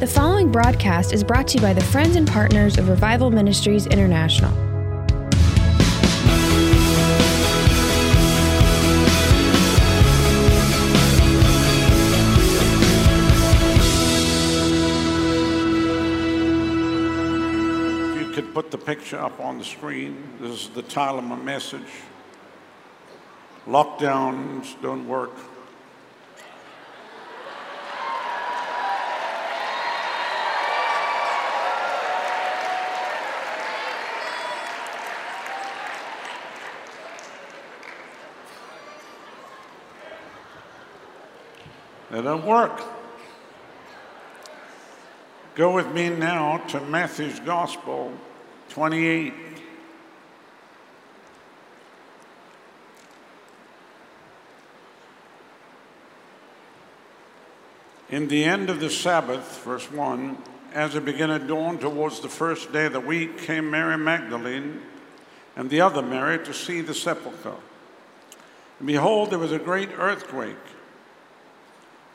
The following broadcast is brought to you by the friends and partners of Revival Ministries International. If you could put the picture up on the screen, this is the title of my message. Lockdowns don't work. They don't work. Go with me now to Matthew's Gospel 28. In the end of the Sabbath, verse 1, as it began to dawn towards the first day of the week, came Mary Magdalene and the other Mary to see the sepulchre. And behold, there was a great earthquake.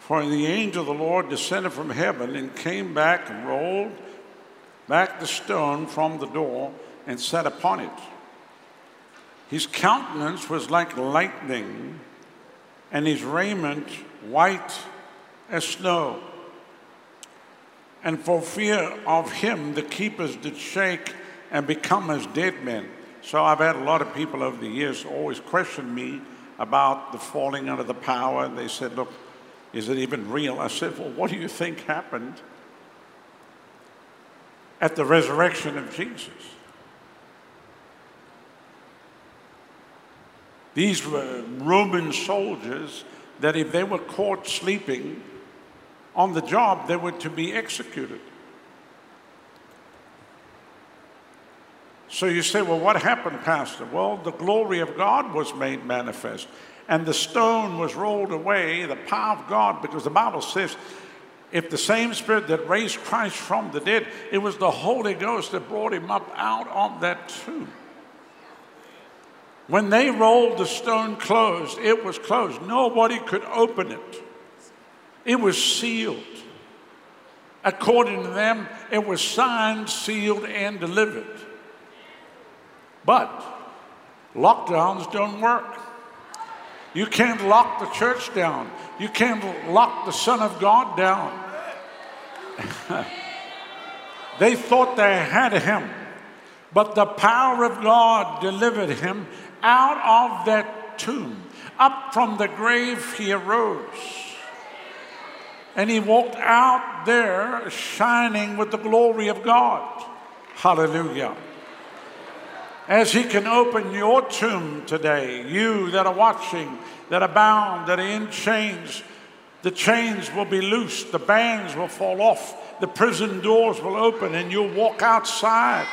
For the angel of the Lord descended from heaven and came back and rolled back the stone from the door and sat upon it. His countenance was like lightning, and his raiment white as snow. And for fear of him, the keepers did shake and become as dead men. So I've had a lot of people over the years always question me about the falling under the power. They said, Look, is it even real? I said, Well, what do you think happened at the resurrection of Jesus? These were Roman soldiers that if they were caught sleeping on the job, they were to be executed. So you say, well, what happened, Pastor? Well, the glory of God was made manifest, and the stone was rolled away, the power of God, because the Bible says, if the same Spirit that raised Christ from the dead, it was the Holy Ghost that brought him up out of that tomb. When they rolled the stone closed, it was closed. Nobody could open it. It was sealed. According to them, it was signed, sealed, and delivered. But lockdowns don't work. You can't lock the church down. You can't lock the Son of God down. they thought they had him, but the power of God delivered him out of that tomb. Up from the grave he arose. And he walked out there shining with the glory of God. Hallelujah. As he can open your tomb today, you that are watching, that are bound, that are in chains, the chains will be loosed, the bands will fall off, the prison doors will open, and you'll walk outside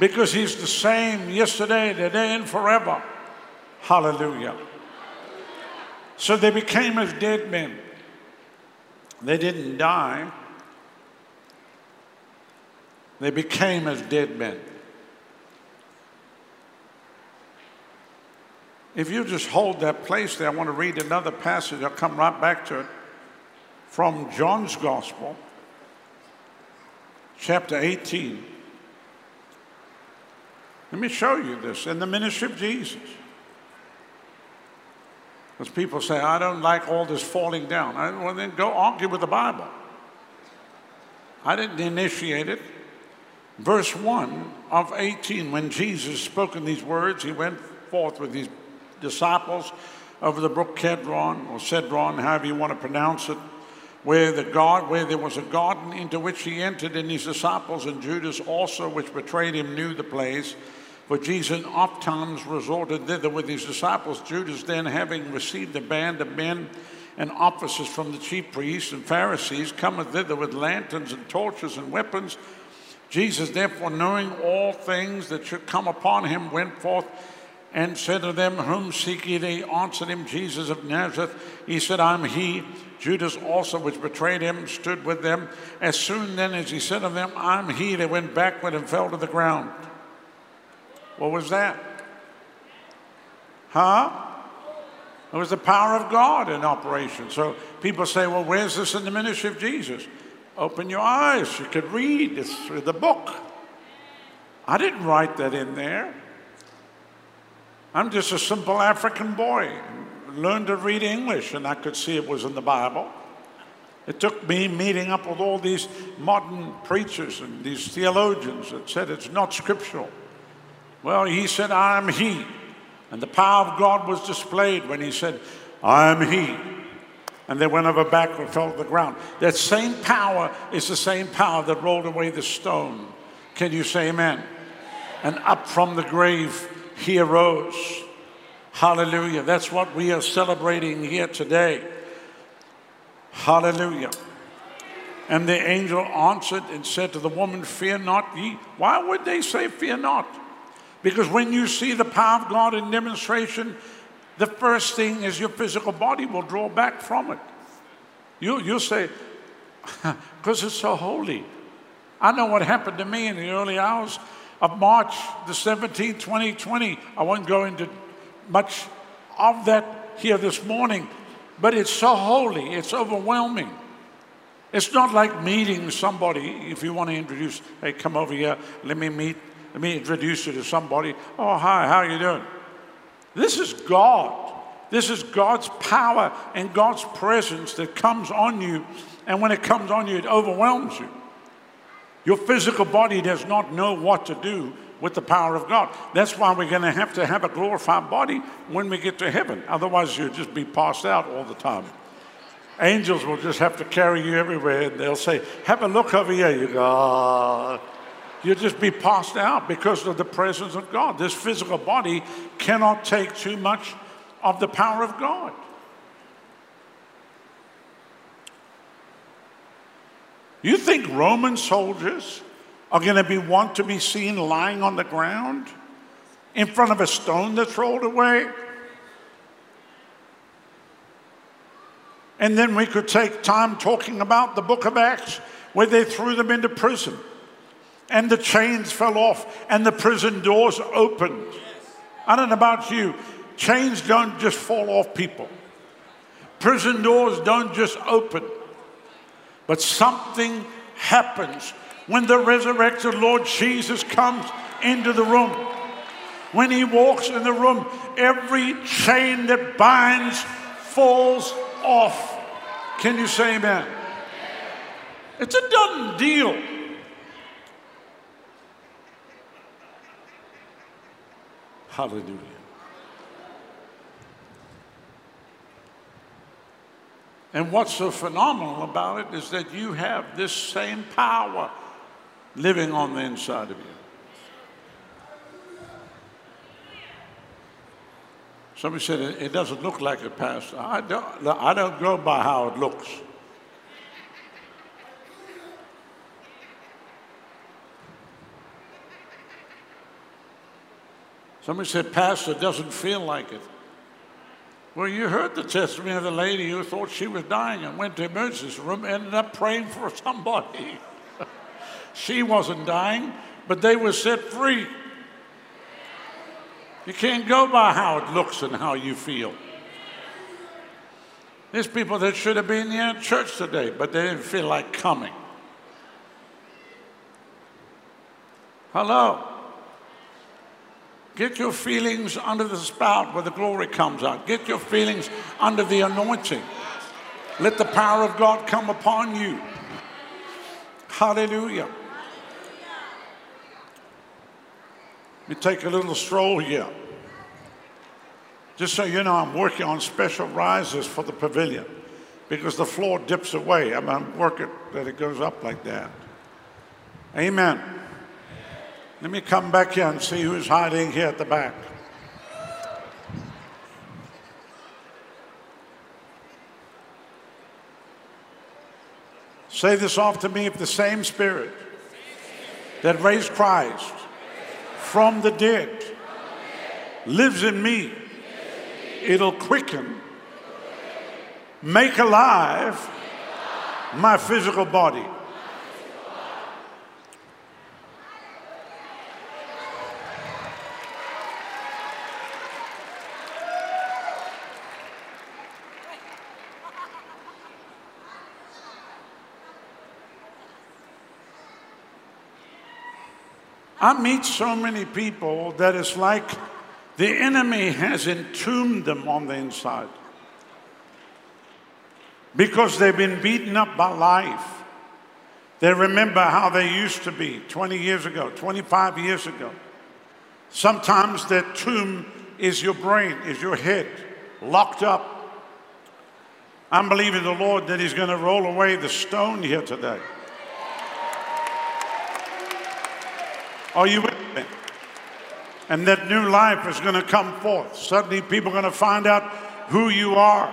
because he's the same yesterday, today, and forever. Hallelujah. So they became as dead men. They didn't die, they became as dead men. If you just hold that place there, I want to read another passage. I'll come right back to it from John's Gospel, chapter 18. Let me show you this in the ministry of Jesus. Because people say, I don't like all this falling down. I, well, then go argue with the Bible. I didn't initiate it. Verse 1 of 18, when Jesus spoke in these words, he went forth with his disciples over the brook Kedron or Cedron, however you want to pronounce it, where the God, where there was a garden into which he entered, and his disciples and Judas also, which betrayed him, knew the place. For Jesus oft times resorted thither with his disciples. Judas then, having received a band of men and officers from the chief priests and Pharisees, cometh thither with lanterns and torches and weapons. Jesus, therefore, knowing all things that should come upon him, went forth and said to them, Whom seek ye? They answered him, Jesus of Nazareth. He said, I'm he. Judas also, which betrayed him, stood with them. As soon then as he said of them, I'm he, they went backward and fell to the ground. What was that? Huh? It was the power of God in operation. So people say, well, where's this in the ministry of Jesus? Open your eyes. You could read. It's through the book. I didn't write that in there. I'm just a simple African boy. Learned to read English, and I could see it was in the Bible. It took me meeting up with all these modern preachers and these theologians that said it's not scriptural. Well, he said, I am he. And the power of God was displayed when he said, I am he. And they went over back and fell to the ground. That same power is the same power that rolled away the stone. Can you say amen? And up from the grave he arose. Hallelujah. That's what we are celebrating here today. Hallelujah. And the angel answered and said to the woman, Fear not ye. Why would they say, Fear not? Because when you see the power of God in demonstration, the first thing is your physical body will draw back from it. You, you'll say, because it's so holy. I know what happened to me in the early hours of March the 17th, 2020. I won't go into much of that here this morning, but it's so holy, it's overwhelming. It's not like meeting somebody. If you want to introduce, hey, come over here, let me meet, let me introduce you to somebody. Oh, hi, how are you doing? This is God. This is God's power and God's presence that comes on you. And when it comes on you, it overwhelms you. Your physical body does not know what to do with the power of God. That's why we're going to have to have a glorified body when we get to heaven. Otherwise, you'll just be passed out all the time. Angels will just have to carry you everywhere and they'll say, Have a look over here. You go, oh. You'll just be passed out because of the presence of God. This physical body cannot take too much of the power of God. You think Roman soldiers are going to be want to be seen lying on the ground in front of a stone that's rolled away? And then we could take time talking about the book of Acts where they threw them into prison and the chains fell off and the prison doors opened. I don't know about you, chains don't just fall off people, prison doors don't just open, but something happens when the resurrected Lord Jesus comes into the room. When he walks in the room, every chain that binds falls off. Can you say amen? It's a done deal. Hallelujah. And what's so phenomenal about it is that you have this same power living on the inside of you. Somebody said it doesn't look like it, Pastor. I don't, I don't go by how it looks. Somebody said, Pastor, doesn't feel like it. Well, you heard the testimony of the lady who thought she was dying and went to the emergency room, ended up praying for somebody. she wasn't dying, but they were set free. You can't go by how it looks and how you feel. There's people that should have been here in church today, but they didn't feel like coming. Hello. Get your feelings under the spout where the glory comes out. Get your feelings under the anointing. Let the power of God come upon you. Hallelujah. Let me take a little stroll here. Just so you know, I'm working on special risers for the pavilion because the floor dips away. I I'm working that it goes up like that. Amen. Let me come back here and see who's hiding here at the back. Say this after me if the same spirit that raised Christ from the dead lives in me, it'll quicken, make alive my physical body. Meet so many people that it's like the enemy has entombed them on the inside because they've been beaten up by life. They remember how they used to be 20 years ago, 25 years ago. Sometimes that tomb is your brain, is your head, locked up. I'm believing the Lord that He's going to roll away the stone here today. Are you with me? And that new life is going to come forth. Suddenly, people are going to find out who you are,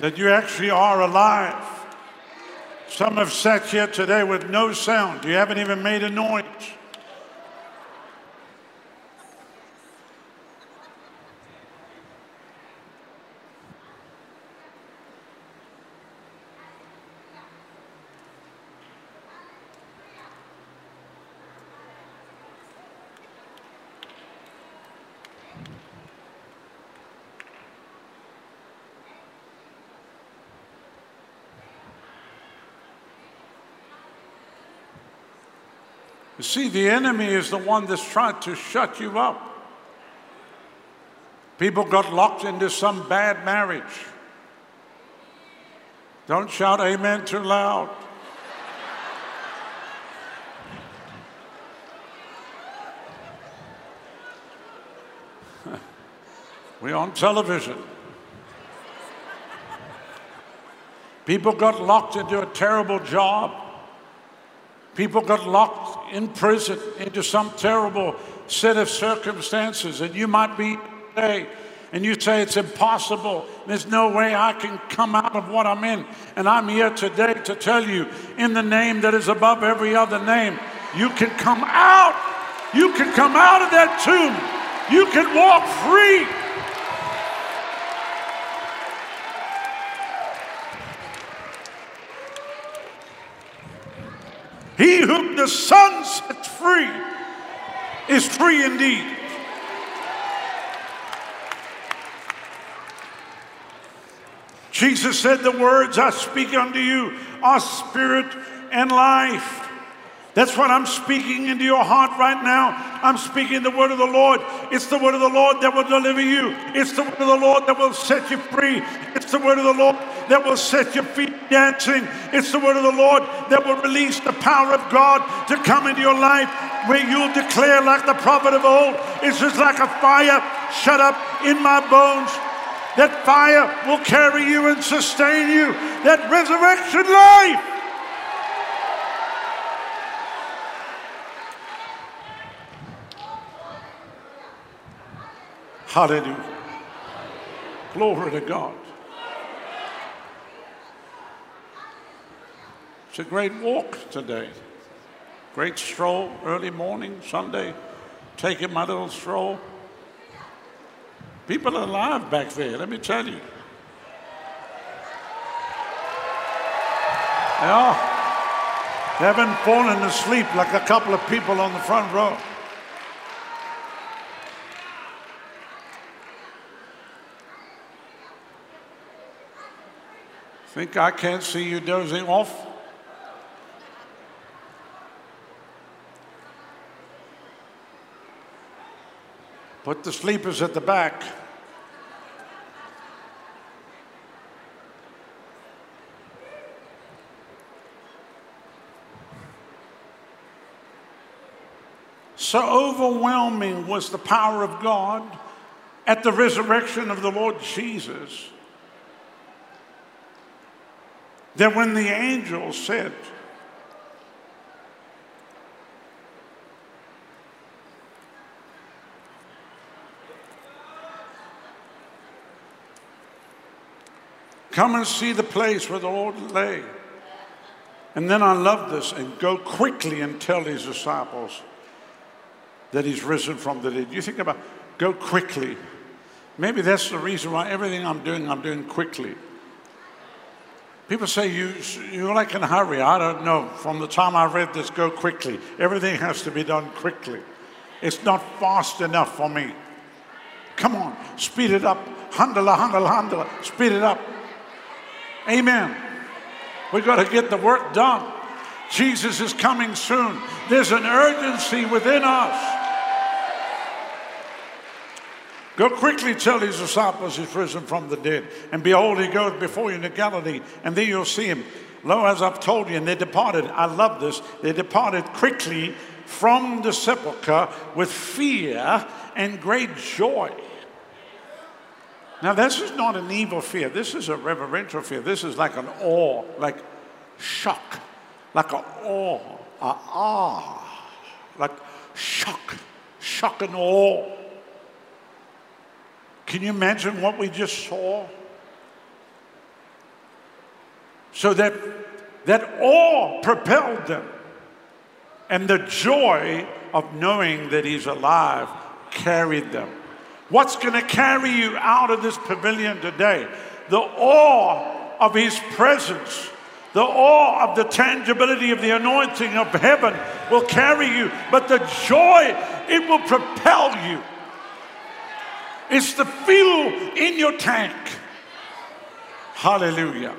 that you actually are alive. Some have sat here today with no sound. You haven't even made a noise. See, the enemy is the one that's trying to shut you up. People got locked into some bad marriage. Don't shout amen too loud. We're on television. People got locked into a terrible job. People got locked in prison into some terrible set of circumstances, and you might be today and you say it's impossible. There's no way I can come out of what I'm in. And I'm here today to tell you, in the name that is above every other name, you can come out. You can come out of that tomb. You can walk free. He whom the Son sets free is free indeed. Jesus said, The words I speak unto you are spirit and life. That's what I'm speaking into your heart right now. I'm speaking the word of the Lord. It's the word of the Lord that will deliver you. It's the word of the Lord that will set you free. It's the word of the Lord that will set your feet dancing. It's the word of the Lord that will release the power of God to come into your life where you'll declare like the prophet of old. It's just like a fire shut up in my bones. That fire will carry you and sustain you. That resurrection life Hallelujah. Glory to God. It's a great walk today. Great stroll, early morning, Sunday, taking my little stroll. People are alive back there, let me tell you. They are. They haven't fallen asleep like a couple of people on the front row. Think I can't see you dozing off? Put the sleepers at the back. So overwhelming was the power of God at the resurrection of the Lord Jesus that when the angel said, Come and see the place where the Lord lay. And then I love this and go quickly and tell his disciples that he's risen from the dead. You think about go quickly. Maybe that's the reason why everything I'm doing, I'm doing quickly. People say you, you're like in a hurry. I don't know. From the time I read this, go quickly. Everything has to be done quickly. It's not fast enough for me. Come on, speed it up. Handala, handala, handala. Speed it up. Amen. We've got to get the work done. Jesus is coming soon. There's an urgency within us. Go quickly tell his disciples he's risen from the dead. And behold, he goes before you into Galilee, and there you'll see him. Lo, as I've told you, and they departed. I love this. They departed quickly from the sepulchre with fear and great joy. Now, this is not an evil fear. This is a reverential fear. This is like an awe, like shock, like an awe, a ah, like shock, shock and awe. Can you imagine what we just saw? So that that awe propelled them. And the joy of knowing that he's alive carried them. What's going to carry you out of this pavilion today? The awe of his presence, the awe of the tangibility of the anointing of heaven will carry you, but the joy, it will propel you. It's the fuel in your tank. Hallelujah.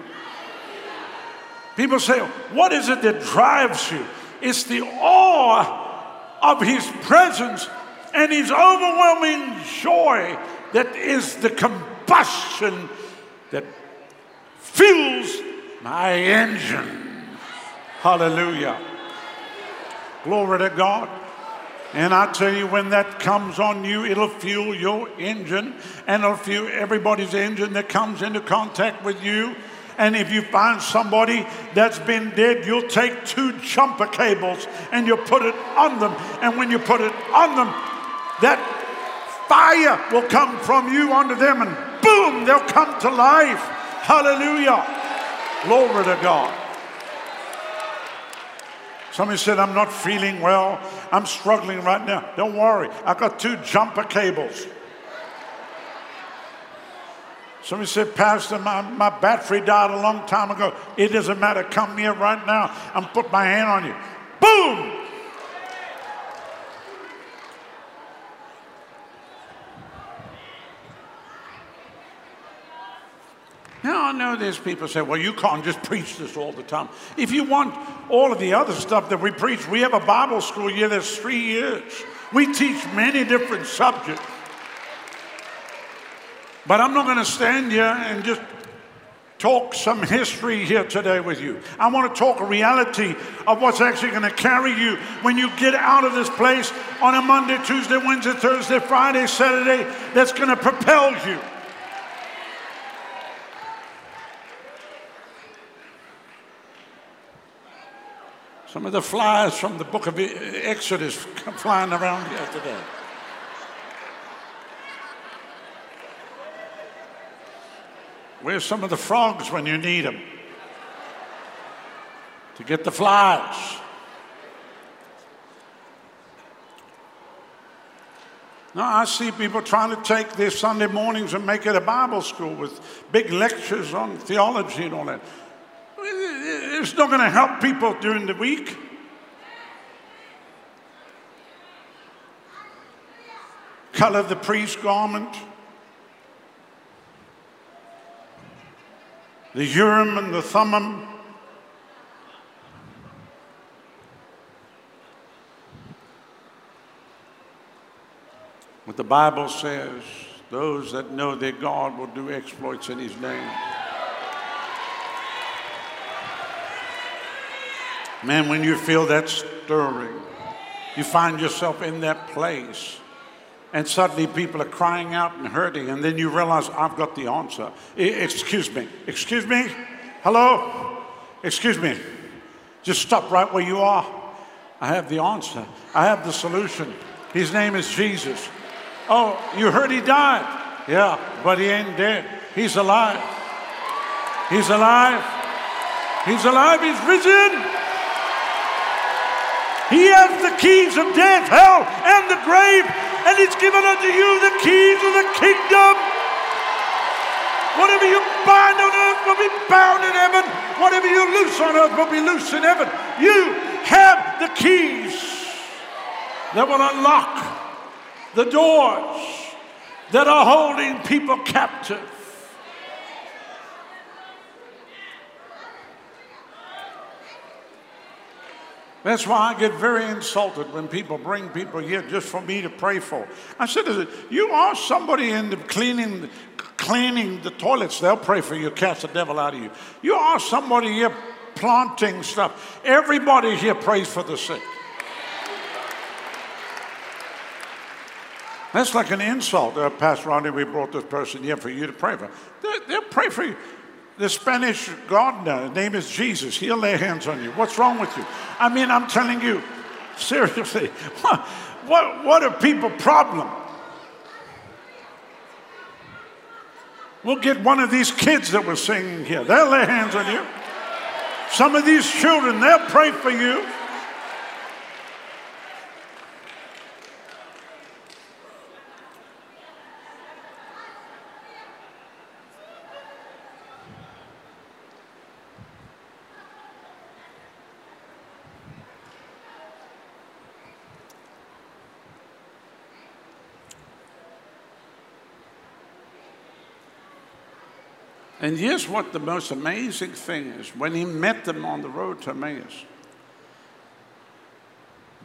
People say, What is it that drives you? It's the awe of His presence and His overwhelming joy that is the combustion that fills my engine. Hallelujah. Glory to God. And I tell you, when that comes on you, it'll fuel your engine and it'll fuel everybody's engine that comes into contact with you. And if you find somebody that's been dead, you'll take two jumper cables and you'll put it on them. And when you put it on them, that fire will come from you onto them and boom, they'll come to life. Hallelujah. Glory to God. Somebody said, I'm not feeling well. I'm struggling right now. Don't worry. I've got two jumper cables. Somebody said, Pastor, my, my battery died a long time ago. It doesn't matter. Come here right now. I'm put my hand on you. Boom! Now I know there's people say, well, you can't just preach this all the time. If you want all of the other stuff that we preach, we have a Bible school year that's three years. We teach many different subjects. But I'm not going to stand here and just talk some history here today with you. I want to talk reality of what's actually going to carry you when you get out of this place on a Monday, Tuesday, Wednesday, Thursday, Friday, Saturday, that's going to propel you. Some of the flies from the book of Exodus flying around here today. Where's some of the frogs when you need them? To get the flies. Now, I see people trying to take their Sunday mornings and make it a Bible school with big lectures on theology and all that. It's not going to help people during the week. Color the priest's garment. The Urim and the Thummim. What the Bible says, those that know their God will do exploits in his name. Man, when you feel that stirring, you find yourself in that place, and suddenly people are crying out and hurting, and then you realize, I've got the answer. I, excuse me. Excuse me? Hello? Excuse me. Just stop right where you are. I have the answer, I have the solution. His name is Jesus. Oh, you heard he died? Yeah, but he ain't dead. He's alive. He's alive. He's alive. He's risen. He has the keys of death, hell, and the grave, and He's given unto you the keys of the kingdom. Whatever you bind on earth will be bound in heaven. Whatever you loose on earth will be loose in heaven. You have the keys that will unlock the doors that are holding people captive. That's why I get very insulted when people bring people here just for me to pray for. I said, "Listen, you are somebody in the cleaning, cleaning the toilets, they'll pray for you, cast the devil out of you. You are somebody here planting stuff. Everybody here prays for the sick. That's like an insult. Uh, Pastor Rodney, we brought this person here for you to pray for. They, they'll pray for you. The Spanish gardener, his name is Jesus. He'll lay hands on you. What's wrong with you? I mean, I'm telling you, seriously, what, what, what are people problem? We'll get one of these kids that were singing here. They'll lay hands on you. Some of these children, they'll pray for you. And here's what the most amazing thing is when he met them on the road to Emmaus,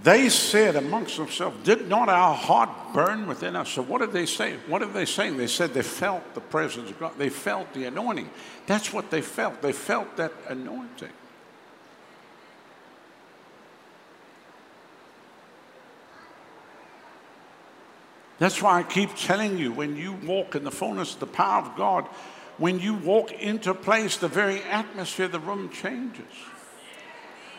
they said amongst themselves, Did not our heart burn within us? So, what did they say? What are they saying? They said they felt the presence of God, they felt the anointing. That's what they felt. They felt that anointing. That's why I keep telling you when you walk in the fullness of the power of God, when you walk into place, the very atmosphere of the room changes.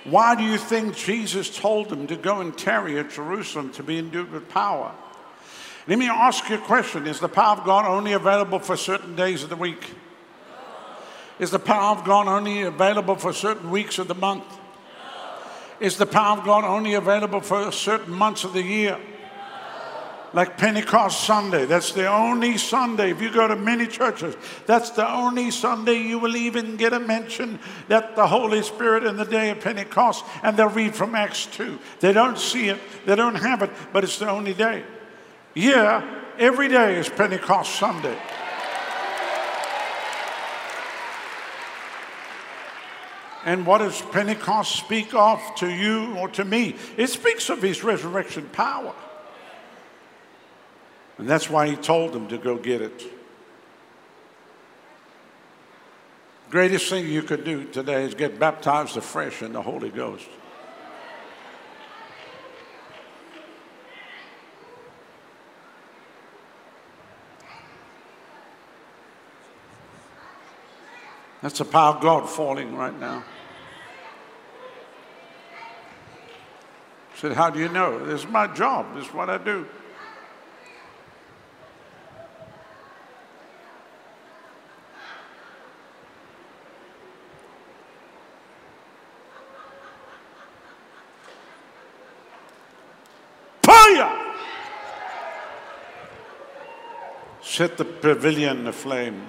Why do you think Jesus told them to go and tarry at Jerusalem to be endued with power? Let me ask you a question Is the power of God only available for certain days of the week? Is the power of God only available for certain weeks of the month? Is the power of God only available for certain months of the year? Like Pentecost Sunday. That's the only Sunday. If you go to many churches, that's the only Sunday you will even get a mention that the Holy Spirit in the day of Pentecost, and they'll read from Acts 2. They don't see it, they don't have it, but it's the only day. Yeah, every day is Pentecost Sunday. And what does Pentecost speak of to you or to me? It speaks of his resurrection power. And that's why he told them to go get it. Greatest thing you could do today is get baptized afresh in the Holy Ghost. That's the power of God falling right now. I said, How do you know? This is my job. This is what I do. Set the pavilion aflame.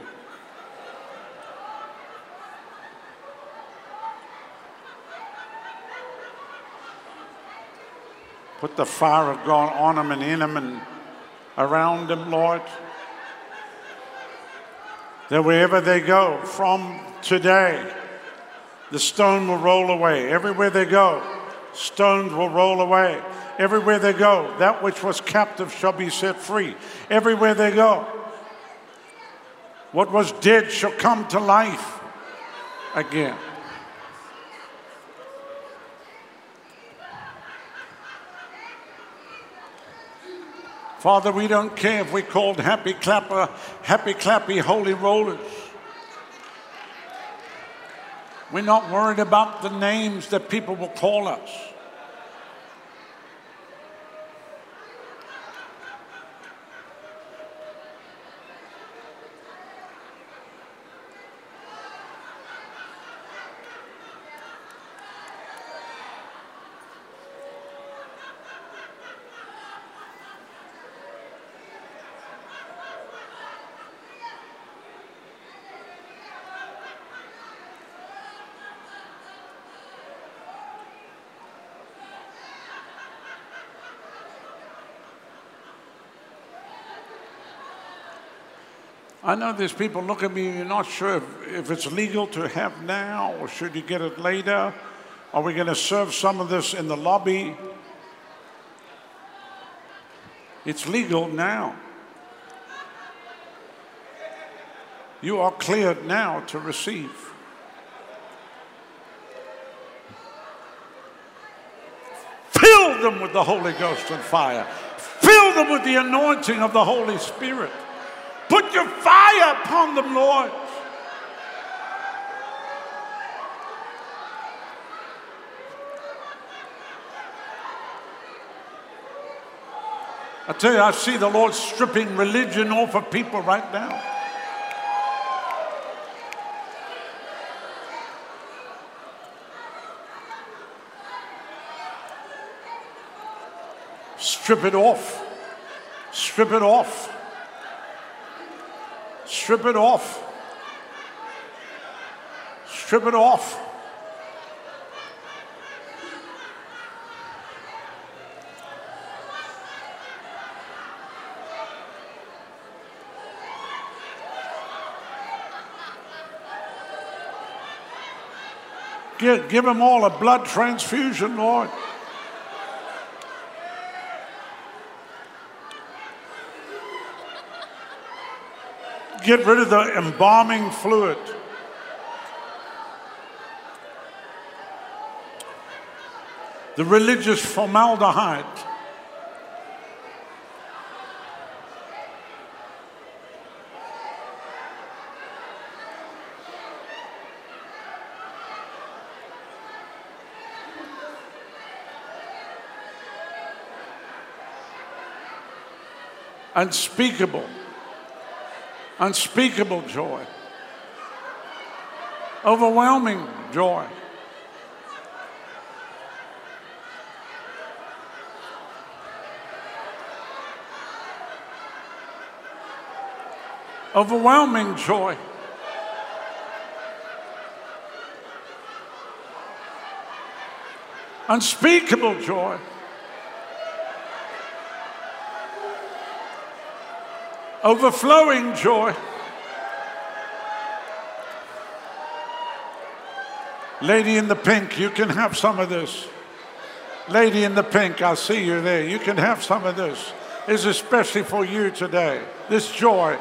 Put the fire of God on and in them and around them, Lord. That wherever they go from today, the stone will roll away. Everywhere they go, stones will roll away. Everywhere they go, that which was captive shall be set free. Everywhere they go, what was dead shall come to life again. Father, we don't care if we're called happy clapper, happy clappy, holy rollers. We're not worried about the names that people will call us. I know there's people look at me, you're not sure if, if it's legal to have now or should you get it later. Are we going to serve some of this in the lobby? It's legal now. You are cleared now to receive. Fill them with the Holy Ghost and fire. Fill them with the anointing of the Holy Spirit. Put your fire upon them, Lord. I tell you, I see the Lord stripping religion off of people right now. Strip it off. Strip it off. Strip it off. Strip it off. Give, give them all a blood transfusion, Lord. Get rid of the embalming fluid. The religious formaldehyde. unspeakable, unspeakable joy, overwhelming joy. Overwhelming joy. Unspeakable joy. Overflowing joy. Lady in the pink, you can have some of this. Lady in the pink, I see you there. You can have some of this. It's especially for you today. This joy.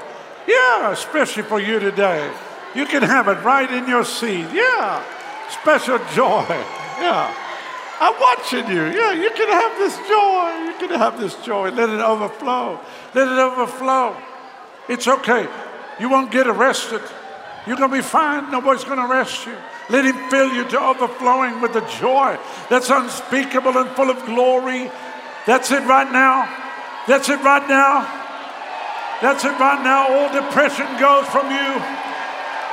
Yeah, especially for you today. You can have it right in your seat. Yeah, special joy. Yeah. I'm watching you. Yeah, you can have this joy. You can have this joy. Let it overflow. Let it overflow. It's okay. You won't get arrested. You're going to be fine. Nobody's going to arrest you. Let Him fill you to overflowing with the joy that's unspeakable and full of glory. That's it right now. That's it right now. That's it right now. All depression goes from you.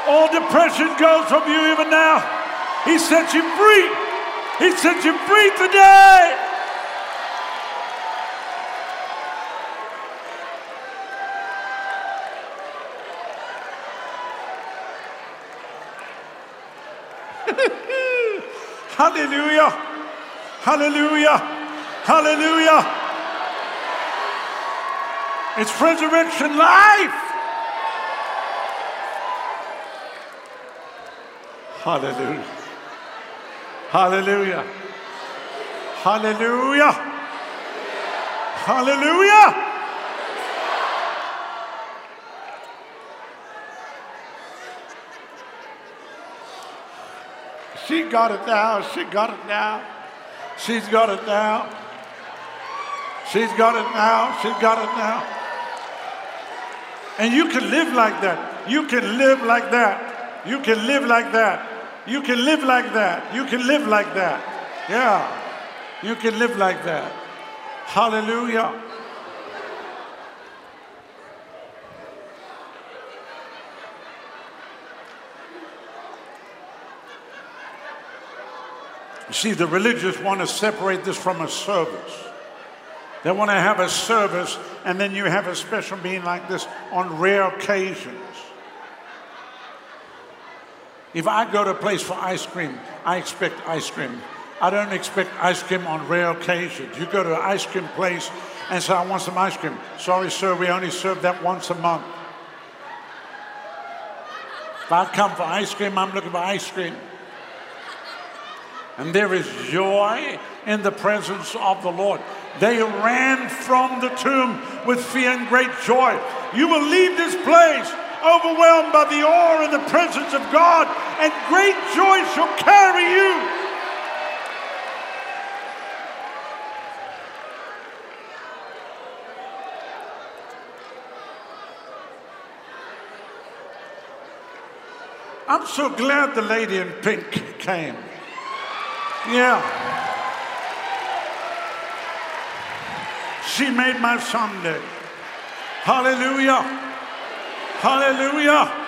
All depression goes from you even now. He set you free. He set you free today. Hallelujah. Hallelujah. Hallelujah. It's resurrection life. Hallelujah. Hallelujah. Hallelujah. Hallelujah. She got it now. She got it now. She's got it now. She's got it now. She's got it now. And you can live like that. You can live like that. You can live like that. You can live like that. You can live like that. Yeah. You can live like that. Hallelujah. You see, the religious want to separate this from a service. They want to have a service, and then you have a special meeting like this on rare occasions. If I go to a place for ice cream, I expect ice cream. I don't expect ice cream on rare occasions. You go to an ice cream place and say, I want some ice cream. Sorry, sir, we only serve that once a month. If I come for ice cream, I'm looking for ice cream. And there is joy in the presence of the Lord. They ran from the tomb with fear and great joy. You will leave this place overwhelmed by the awe and the presence of God, and great joy shall carry you. I'm so glad the lady in pink came. Yeah. She made my Sunday. Hallelujah. Hallelujah.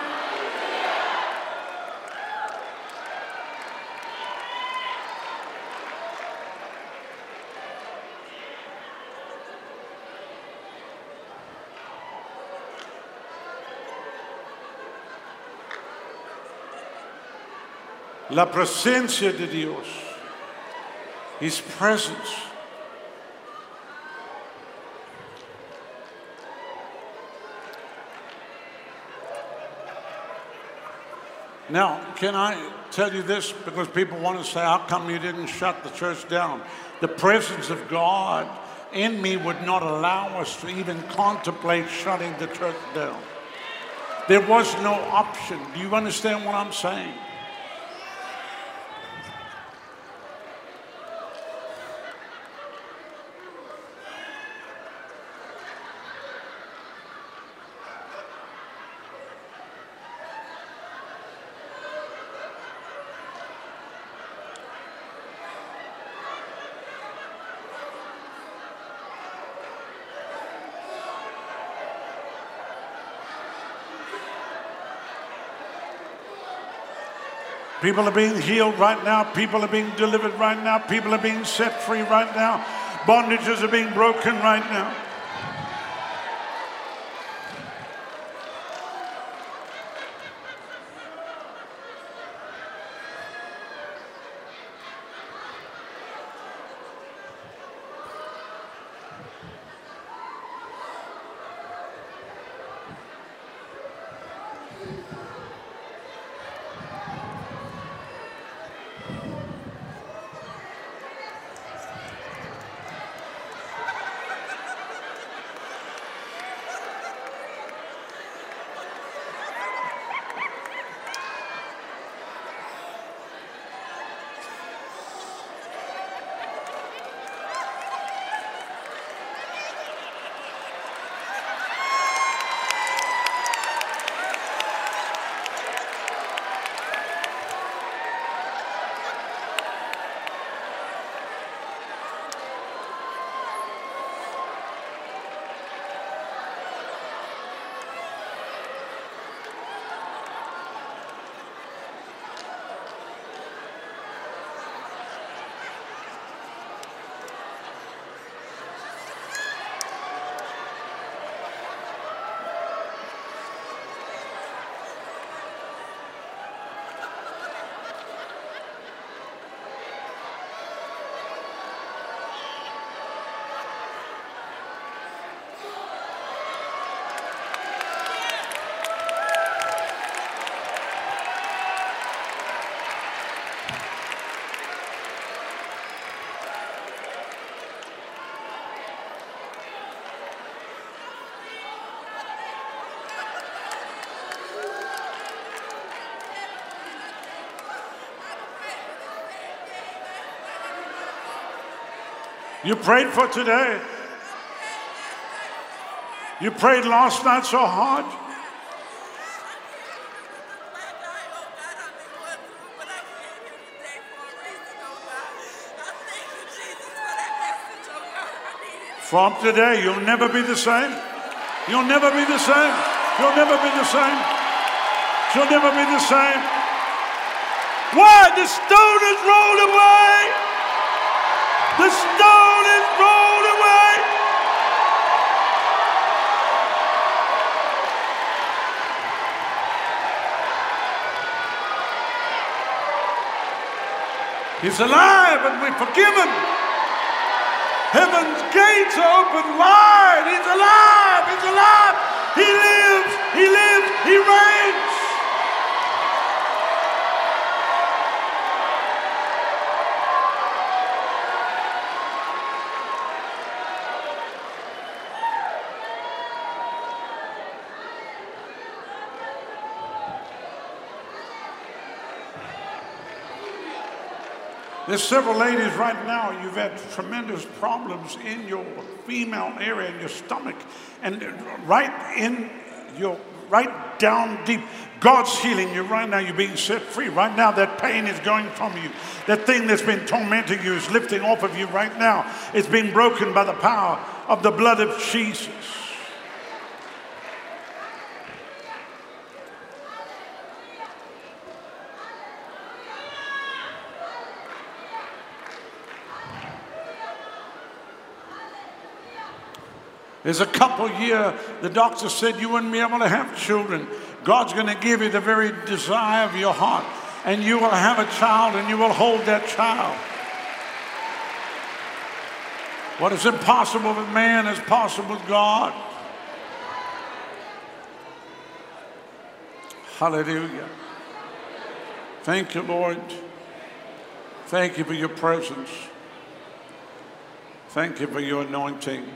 La presencia de Dios, His presence. Now, can I tell you this? Because people want to say, how come you didn't shut the church down? The presence of God in me would not allow us to even contemplate shutting the church down. There was no option. Do you understand what I'm saying? People are being healed right now. People are being delivered right now. People are being set free right now. Bondages are being broken right now. You prayed for today. You prayed last night so hard. From today, you'll never be the same. You'll never be the same. You'll never be the same. You'll never be the same. Why? The stone is rolled away. The stone He's alive and we forgive him. Heaven's gates are open wide. He's alive. He's alive. He lives. He lives. He reigns. There's several ladies right now, you've had tremendous problems in your female area, in your stomach, and right in your, right down deep. God's healing you right now. You're being set free. Right now, that pain is going from you. That thing that's been tormenting you is lifting off of you right now. It's being broken by the power of the blood of Jesus. There's a couple year, the doctor said you wouldn't be able to have children. God's going to give you the very desire of your heart, and you will have a child and you will hold that child. What is impossible with man is possible with God. Hallelujah. Thank you, Lord. Thank you for your presence. Thank you for your anointing.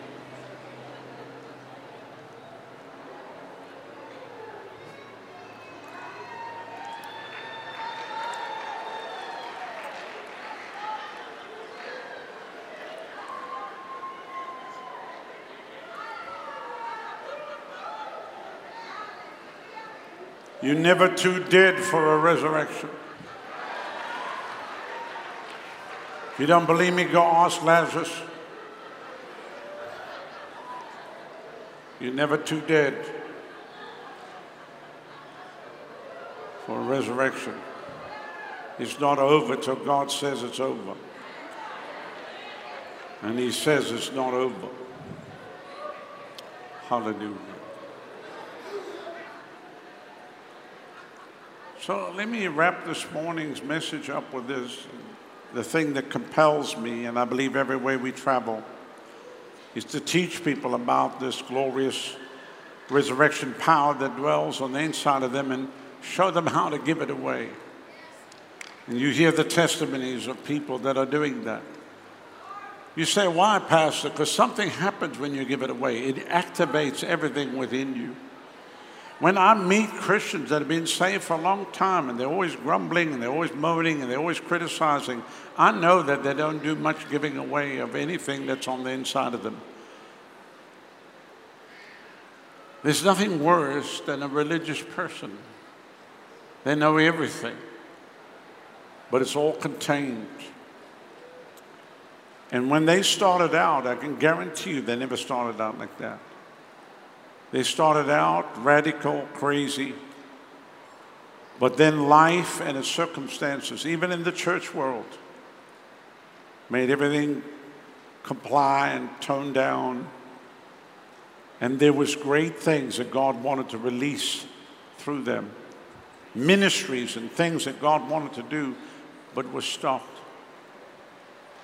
You're never too dead for a resurrection. If you don't believe me, go ask Lazarus. You're never too dead for a resurrection. It's not over till God says it's over. And He says it's not over. Hallelujah. So let me wrap this morning's message up with this. The thing that compels me, and I believe every way we travel, is to teach people about this glorious resurrection power that dwells on the inside of them and show them how to give it away. And you hear the testimonies of people that are doing that. You say, why, Pastor? Because something happens when you give it away. It activates everything within you. When I meet Christians that have been saved for a long time and they're always grumbling and they're always moaning and they're always criticizing, I know that they don't do much giving away of anything that's on the inside of them. There's nothing worse than a religious person. They know everything, but it's all contained. And when they started out, I can guarantee you they never started out like that. They started out radical, crazy, but then life and its circumstances, even in the church world, made everything comply and tone down. And there was great things that God wanted to release through them. Ministries and things that God wanted to do, but was stopped.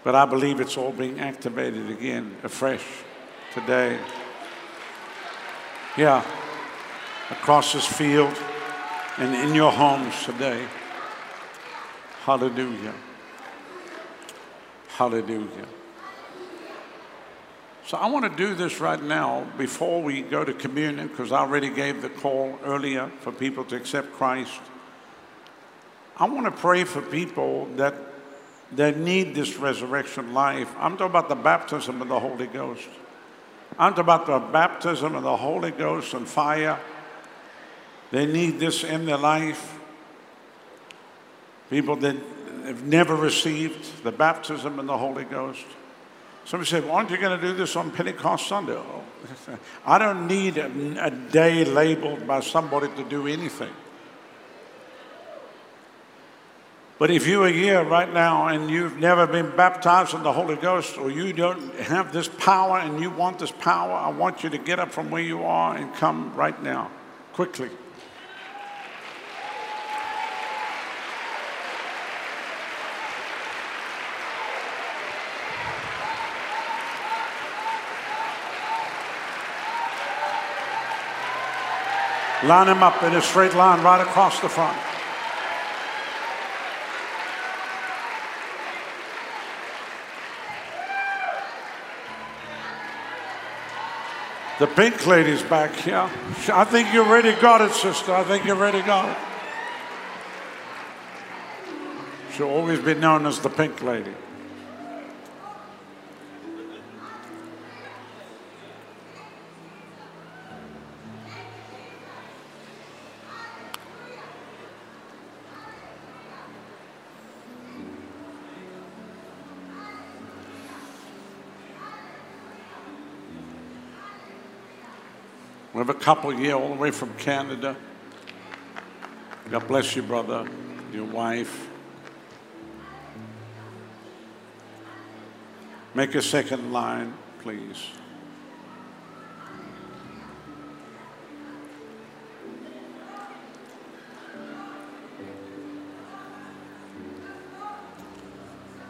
But I believe it's all being activated again, afresh, today. Yeah, across this field and in your homes today. Hallelujah. Hallelujah. So I want to do this right now before we go to communion because I already gave the call earlier for people to accept Christ. I want to pray for people that that need this resurrection life. I'm talking about the baptism of the Holy Ghost. Talking about the baptism of the Holy Ghost and fire. They need this in their life. People that have never received the baptism in the Holy Ghost. Somebody said, Well, aren't you going to do this on Pentecost Sunday? I don't need a, a day labeled by somebody to do anything. But if you are here right now and you've never been baptized in the Holy Ghost or you don't have this power and you want this power, I want you to get up from where you are and come right now, quickly. Line them up in a straight line right across the front. The pink lady's back here. I think you already got it, sister. I think you already got it. She'll always be known as the pink lady. Have a couple here all the way from Canada. God bless you, brother, your wife. Make a second line, please.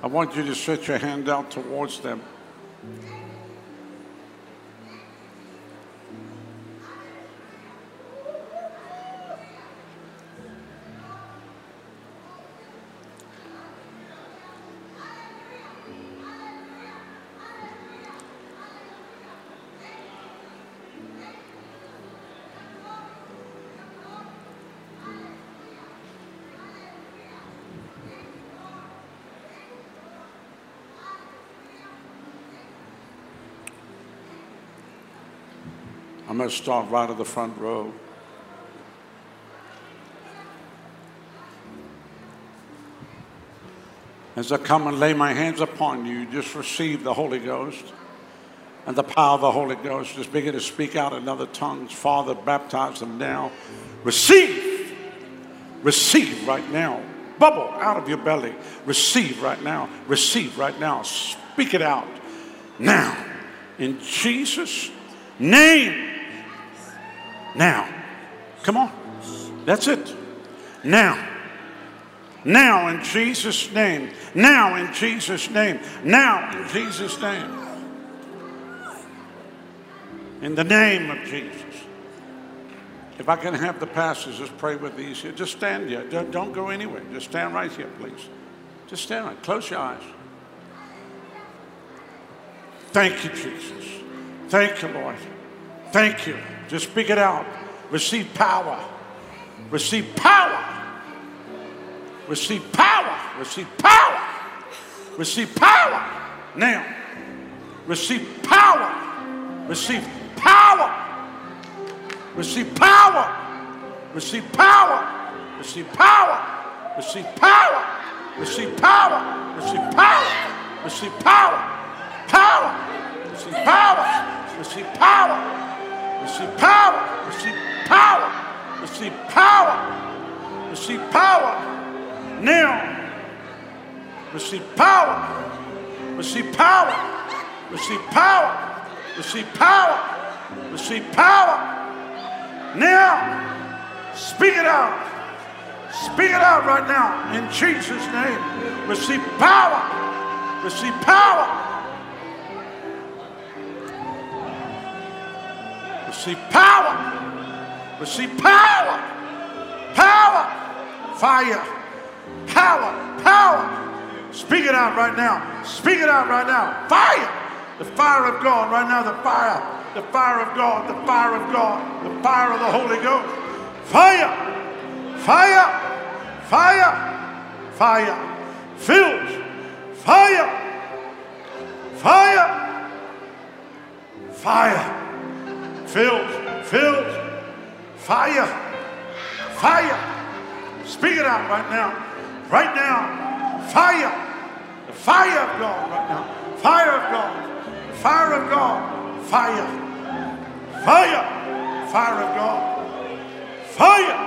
I want you to stretch your hand out towards them. To start right at the front row. As I come and lay my hands upon you, just receive the Holy Ghost and the power of the Holy Ghost. Just begin to speak out in other tongues. Father, baptize them now. Receive. Receive right now. Bubble out of your belly. Receive right now. Receive right now. Speak it out now. In Jesus' name. Now. Come on. That's it. Now. Now in Jesus' name. Now in Jesus' name. Now in Jesus' name. In the name of Jesus. If I can have the pastors just pray with these here. Just stand here. Don't, don't go anywhere. Just stand right here, please. Just stand right. Close your eyes. Thank you, Jesus. Thank you, Lord. Thank you. Just speak it out. Receive power. Receive power. Receive power. Receive power. Receive power. Now. Receive power. Receive power. Receive power. Receive power. Receive power. Receive power. Receive power. Receive power. Receive power. Power. Receive power. Receive power. Receive power. Receive power. Receive power. Receive power. Now. Receive power. Receive power. Receive power. Receive power. Receive power. Now. Speak it out. Speak it out right now in Jesus' name. Receive power. Receive power. Receive power. Receive power. Power. Fire. Power. Power. Speak it out right now. Speak it out right now. Fire. The fire of God right now. The fire. The fire of God. The fire of God. The fire of the Holy Ghost. Fire. Fire. Fire. Fire. Fills. Fire. Fire. Fire filled, filled, fire, fire. Speak it out right now, right now, fire, the fire of God right now, fire of God, fire of God, fire, fire, fire of God, fire,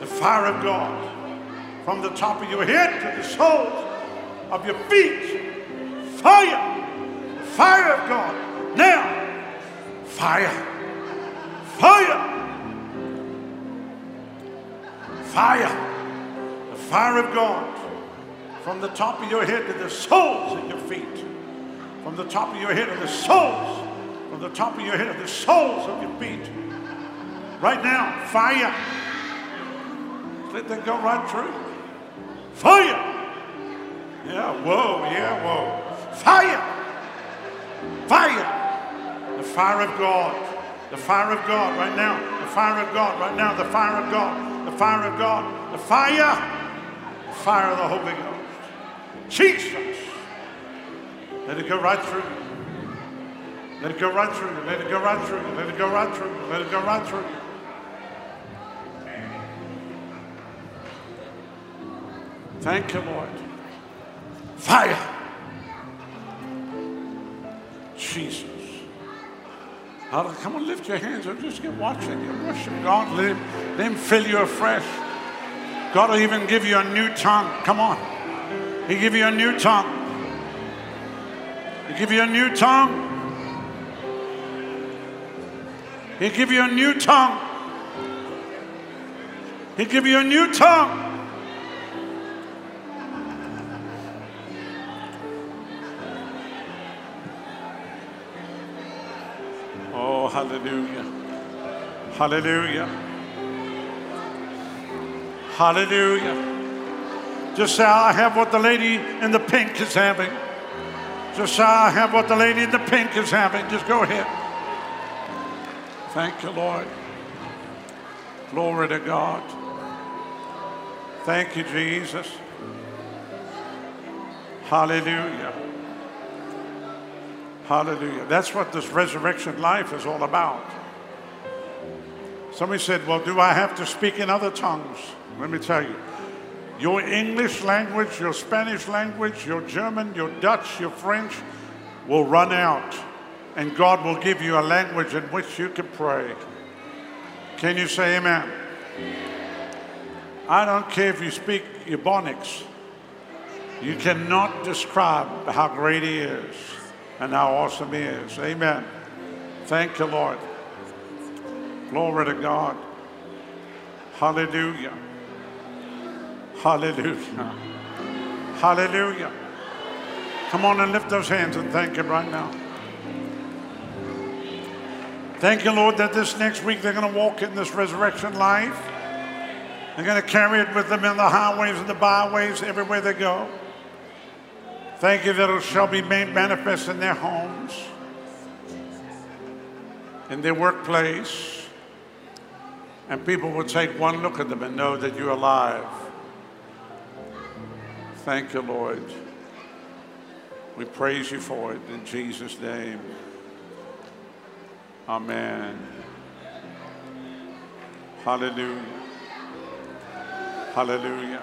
the fire of God. From the top of your head to the soles of your feet, fire, fire of God. Now, Fire. Fire. Fire. The fire of God from the top of your head to the soles of your feet. From the top of your head to the soles. From the top of your head to the soles of your feet. Right now, fire. Let that go right through. Fire. Yeah, whoa, yeah, whoa. Fire. Fire. The fire of God. The fire of God right now. The fire of God right now. The fire of God. The fire of God. The fire. Fire of the Holy Ghost. Jesus. Let it go right through you. Let it go right through you. Let it go right through you. Let it go right through you. Let it go right through you. Thank you, Lord. Fire. Come on, lift your hands up. Just keep watching. You worship God. Let him, let him fill you afresh. God will even give you a new tongue. Come on. He give you a new tongue. He give you a new tongue. He give you a new tongue. He give you a new tongue. Hallelujah. Hallelujah. Hallelujah. Just say, I have what the lady in the pink is having. Just say, I have what the lady in the pink is having. Just go ahead. Thank you, Lord. Glory to God. Thank you, Jesus. Hallelujah. Hallelujah. That's what this resurrection life is all about. Somebody said, Well, do I have to speak in other tongues? Let me tell you. Your English language, your Spanish language, your German, your Dutch, your French will run out, and God will give you a language in which you can pray. Can you say amen? I don't care if you speak Ebonics. You cannot describe how great He is and how awesome He is. Amen. Thank you, Lord. Glory to God. Hallelujah. Hallelujah. Hallelujah. Come on and lift those hands and thank Him right now. Thank you, Lord, that this next week they're going to walk in this resurrection life. They're going to carry it with them in the highways and the byways, everywhere they go. Thank you that it shall be made manifest in their homes, in their workplace, and people will take one look at them and know that you're alive. Thank you, Lord. We praise you for it in Jesus' name. Amen. Hallelujah. Hallelujah.